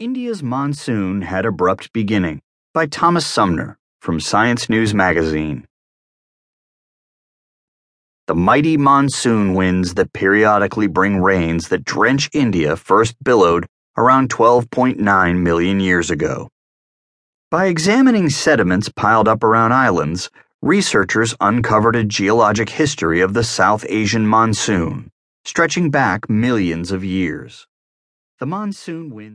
India's Monsoon Had Abrupt Beginning by Thomas Sumner from Science News Magazine. The mighty monsoon winds that periodically bring rains that drench India first billowed around 12.9 million years ago. By examining sediments piled up around islands, researchers uncovered a geologic history of the South Asian monsoon, stretching back millions of years. The monsoon winds